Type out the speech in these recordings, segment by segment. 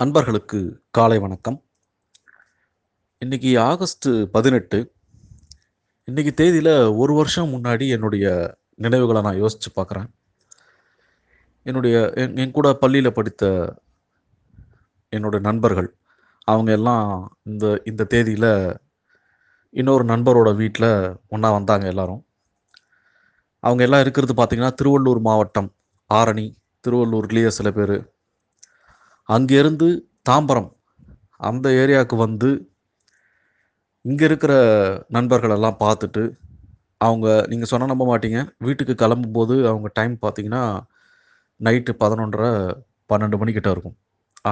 அன்பர்களுக்கு காலை வணக்கம். இன்னைக்கு ஆகஸ்ட் பதினெட்டு. இன்னைக்கு தேதியில் ஒரு வருஷம் முன்னாடி என்னுடைய நினைவுகளை நான் யோசித்து பார்க்குறேன். என்னுடைய என் என் கூட பள்ளியில் படித்த என்னோட நண்பர்கள் அவங்க எல்லாம் இந்த இந்த தேதியில் இன்னொரு நண்பரோட வீட்டில் ஒன்றா வந்தாங்க எல்லாரும். அவங்க எல்லாம் இருக்கிறது பார்த்திங்கன்னா திருவள்ளூர் மாவட்டம் ஆரணி திருவள்ளூர்லேயே சில பேர் அங்கேருந்து தாம்பரம் அந்த ஏரியாவுக்கு வந்து இங்கே இருக்கிற நண்பர்களெல்லாம் பார்த்துட்டு அவங்க நீங்கள் சொன்ன நம்ப மாட்டீங்க. வீட்டுக்கு கிளம்பும்போது அவங்க டைம் பார்த்தீங்கன்னா நைட்டு பதினொன்றரை பன்னெண்டு மணிக்கிட்ட இருக்கும்.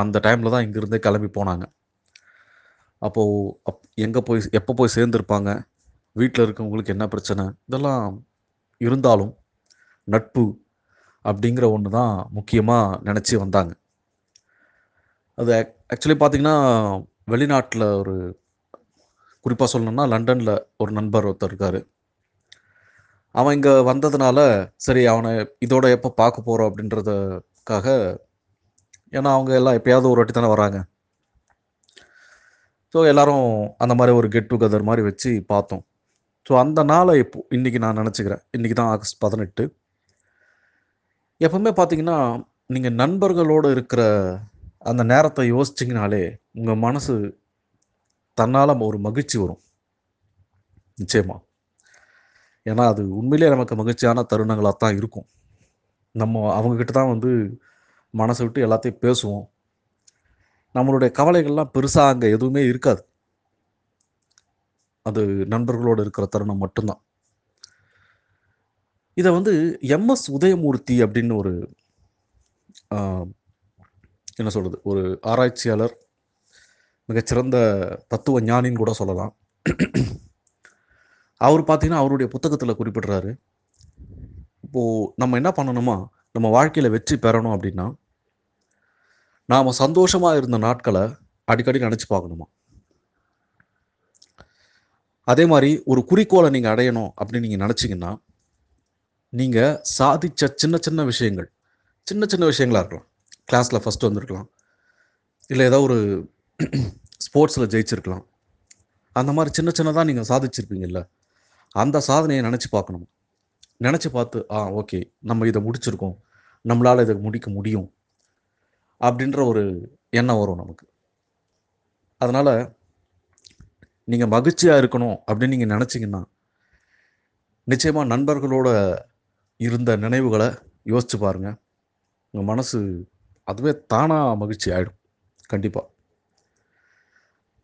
அந்த டைமில் தான் இங்கேருந்தே கிளம்பி போனாங்க. அப்போது அப் எங்கே போய் எப்போ போய் சேர்ந்துருப்பாங்க? வீட்டில் இருக்கவங்களுக்கு என்ன பிரச்சனை? இதெல்லாம் இருந்தாலும் நட்பு அப்படிங்கிற ஒன்று தான் முக்கியமாக நினச்சி வந்தாங்க. அது ஆக்சுவலி பார்த்தீங்கன்னா வெளிநாட்டில் ஒரு குறிப்பாக சொல்லணும்னா லண்டனில் ஒரு நண்பர் ஒருத்தர் இருக்கார். அவன் இங்கே வந்ததுனால சரி அவனை இதோட எப்போ பார்க்க போகிறோம் அப்படின்றதுக்காக ஏன்னா அவங்க எல்லாம் எப்பயாவது ஒரு வாட்டி தானே வராங்க. ஸோ எல்லாரும் அந்த மாதிரி ஒரு கெட் டுகெதர் மாதிரி வச்சு பார்த்தோம். ஸோ அந்த நாளை இப்போ இன்றைக்கி நான் நினச்சிக்கிறேன். இன்றைக்கி தான் ஆகஸ்ட் பதினெட்டு. எப்பவுமே பார்த்தீங்கன்னா நீங்கள் நண்பர்களோடு இருக்கிற அந்த நேரத்தை யோசிச்சிங்கனாலே உங்கள் மனசு தன்னால் ஒரு மகிழ்ச்சி வரும். நிச்சயமாக ஏன்னா அது உண்மையிலேயே நமக்கு மகிழ்ச்சியான தருணங்களாக தான் இருக்கும். நம்ம அவங்கக்கிட்ட தான் வந்து மனசை விட்டு எல்லாத்தையும் பேசுவோம். நம்மளுடைய கவலைகள்லாம் பெருசாக அங்கே எதுவுமே இருக்காது. அது நண்பர்களோடு இருக்கிற தருணம் மட்டும்தான். இதை வந்து எம்எஸ் உதயமூர்த்தி அப்படின்னு ஒரு என்ன சொல்கிறது ஒரு ஆராய்ச்சியாளர் மிகச்சிறந்த தத்துவ ஞானின்னு கூட சொல்லலாம். அவர் பார்த்தீங்கன்னா அவருடைய புத்தகத்தில் குறிப்பிடுறாரு. இப்போது நம்ம என்ன பண்ணணுமா நம்ம வாழ்க்கையில் வெற்றி பெறணும் அப்படின்னா நாம் சந்தோஷமாக இருந்த நாட்களை அடிக்கடி நினச்சி பார்க்கணுமா? அதே மாதிரி ஒரு குறிக்கோளை நீங்கள் அடையணும் அப்படின்னு நீங்கள் நினச்சிங்கன்னா நீங்கள் சாதித்த சின்ன சின்ன விஷயங்கள் சின்ன சின்ன விஷயங்களாக இருக்கலாம். கிளாஸில் ஃபஸ்ட்டு வந்திருக்கலாம். இல்லை ஏதோ ஒரு ஸ்போர்ட்ஸில் ஜெயிச்சிருக்கலாம். அந்த மாதிரி சின்ன சின்னதாக நீங்கள் சாதிச்சிருப்பீங்கல்ல அந்த சாதனையை நினச்சி பார்க்கணும். நினச்சி பார்த்து ஆ ஓகே நம்ம இதை முடிச்சிருக்கோம். நம்மளால் இதை முடிக்க முடியும். அப்படின்ற ஒரு எண்ணம் வரும் நமக்கு. அதனால் நீங்கள் மகிழ்ச்சியாக இருக்கணும் அப்படின்னு நீங்கள் நினச்சிங்கன்னா நிச்சயமாக நண்பர்களோட இருந்த நினைவுகளை யோசித்து பாருங்கள் உங்கள் மனசு அதுவே தானாக மகிழ்ச்சி ஆகிடும் கண்டிப்பாக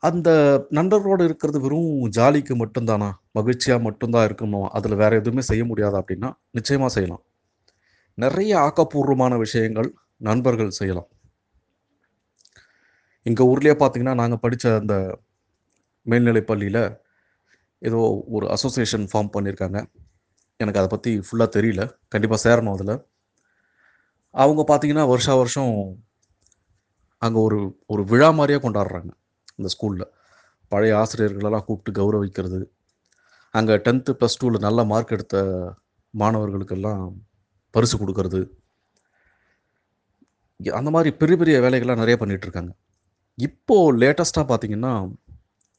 அந்த நண்பர்களோடு இருக்கிறது வெறும் ஜாலிக்கு மட்டும்தானா? மகிழ்ச்சியாக மட்டும்தான் இருக்கணும் அதில் வேறு எதுவுமே செய்ய முடியாது அப்படின்னா நிச்சயமாக செய்யலாம். நிறைய ஆக்கப்பூர்வமான விஷயங்கள் நண்பர்கள் செய்யலாம். எங்கள் ஊர்லேயே பார்த்தீங்கன்னா நாங்கள் படித்த அந்த மேல்நிலை பள்ளியில் ஏதோ ஒரு அசோசியேஷன் ஃபார்ம் பண்ணியிருக்காங்க எனக்கு அதை பற்றி ஃபுல்லாக தெரியல. கண்டிப்பாக சேரணும் அதில். அவங்க பார்த்தீங்கன்னா வருஷா வருஷம் அங்கே ஒரு ஒரு விழா மாதிரியாக கொண்டாடுறாங்க இந்த ஸ்கூலில் பழைய ஆசிரியர்களெல்லாம் கூப்பிட்டு கௌரவிக்கிறது. அங்கே டென்த்து ப்ளஸ் டூவில் நல்ல மார்க் எடுத்த மாணவர்களுக்கெல்லாம் பரிசு கொடுக்கறது. அந்த மாதிரி பெரிய பெரிய வேலைகள்லாம் நிறைய பண்ணிகிட்ருக்காங்க இப்போது லேட்டஸ்ட்டாக பார்த்தீங்கன்னா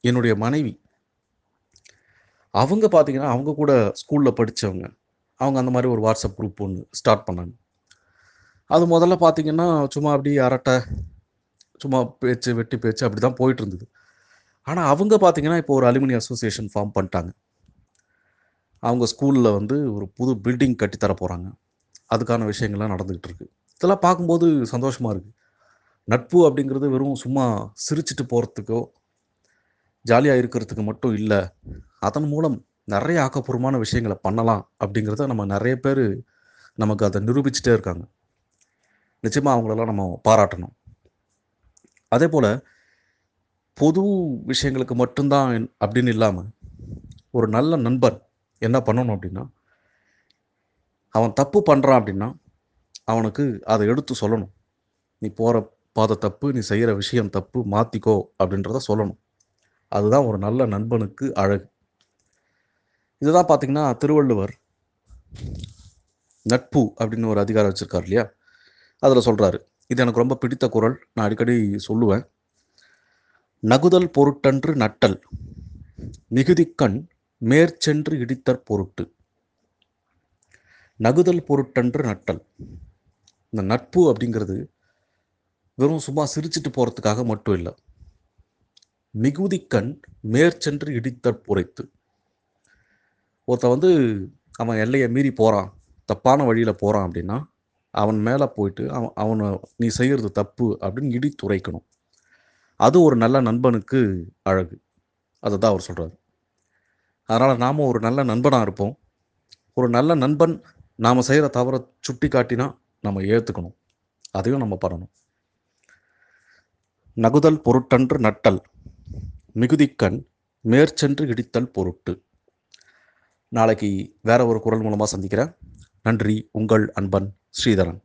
என்னுடைய மனைவி. அவங்க பார்த்தீங்கன்னா அவங்க கூட ஸ்கூலில் படித்தவங்க அவங்க அந்த மாதிரி ஒரு வாட்ஸ்அப் குரூப் ஒன்று ஸ்டார்ட் பண்ணாங்க. அது முதல்ல பார்த்தீங்கன்னா சும்மா அப்படி அரட்டை சும்மா பேச்சு வெட்டி பேச்சு அப்படி தான் போயிட்டு இருந்தது ஆனால் அவங்க பார்த்தீங்கன்னா இப்போ ஒரு அலுமினி அசோசியேஷன் ஃபார்ம் பண்ணிட்டாங்க. அவங்க ஸ்கூலில் வந்து ஒரு புது பில்டிங் கட்டித்தர தர போகிறாங்க அதுக்கான விஷயங்கள்லாம் நடந்துக்கிட்டு இருக்கு. இதெல்லாம் பார்க்கும்போது சந்தோஷமாக இருக்குது நட்பு அப்படிங்கிறது வெறும் சும்மா சிரிச்சிட்டு போகிறதுக்கோ ஜாலியாக இருக்கிறதுக்கு மட்டும் இல்லை. அதன் மூலம் நிறைய ஆக்கப்பூர்வமான விஷயங்களை பண்ணலாம் அப்படிங்கிறத நம்ம நிறைய பேர் நமக்கு அதை நிரூபிச்சுட்டே இருக்காங்க. நிச்சயமாக அவங்களெல்லாம் நம்ம பாராட்டணும். அதே போல் பொது விஷயங்களுக்கு மட்டும்தான் அப்படின்னு இல்லாமல் ஒரு நல்ல நண்பன் என்ன பண்ணணும் அப்படின்னா அவன் தப்பு பண்ணுறான் அப்படின்னா அவனுக்கு அதை எடுத்து சொல்லணும். நீ போகிற பாதை தப்பு நீ செய்கிற விஷயம் தப்பு மாற்றிக்கோ அப்படின்றத சொல்லணும். அதுதான் ஒரு நல்ல நண்பனுக்கு அழகு. இதுதான் பார்த்திங்கன்னா திருவள்ளுவர் நட்பு அப்படின்னு ஒரு அதிகாரம் வச்சுருக்கார் இல்லையா? அதில் சொல்கிறாரு இது எனக்கு ரொம்ப பிடித்த குரல். நான் அடிக்கடி சொல்லுவேன். நகுதல் பொருட்டன்று நட்டல். மிகுதிக்கண் மேற்சென்று இடித்தற் பொருட்டு. நகுதல் பொருட்டன்று நட்டல். இந்த நட்பு அப்படிங்கிறது வெறும் சும்மா சிரிச்சிட்டு போகிறதுக்காக மட்டும் இல்லை. மிகுதிக்கண் மேற்சென்று இடித்தற் பொறைத்து. ஒருத்தன் வந்து அவன் எல்லையை மீறி போகிறான் தப்பான வழியில் போகிறான் அப்படின்னா அவன் மேலே போயிட்டு அவன் அவனை நீ செய்கிறது தப்பு அப்படின்னு இடி துரைக்கணும். அது ஒரு நல்ல நண்பனுக்கு அழகு. அதை தான் அவர் சொல்கிறார் அதனால் நாம் ஒரு நல்ல நண்பனாக இருப்போம். ஒரு நல்ல நண்பன் நாம் செய்கிற தவறை சுட்டி காட்டினா நம்ம ஏற்றுக்கணும் அதையும் நம்ம பண்ணணும். நகுதல் பொருட்டன்று நட்டல். மிகுதிக்கண் மேற்சென்று இடித்தல் பொருட்டு. நாளைக்கு வேற ஒரு குரல் மூலமாக சந்திக்கிறேன். நன்றி. உங்கள் அன்பன் ശ്രീധരൻ.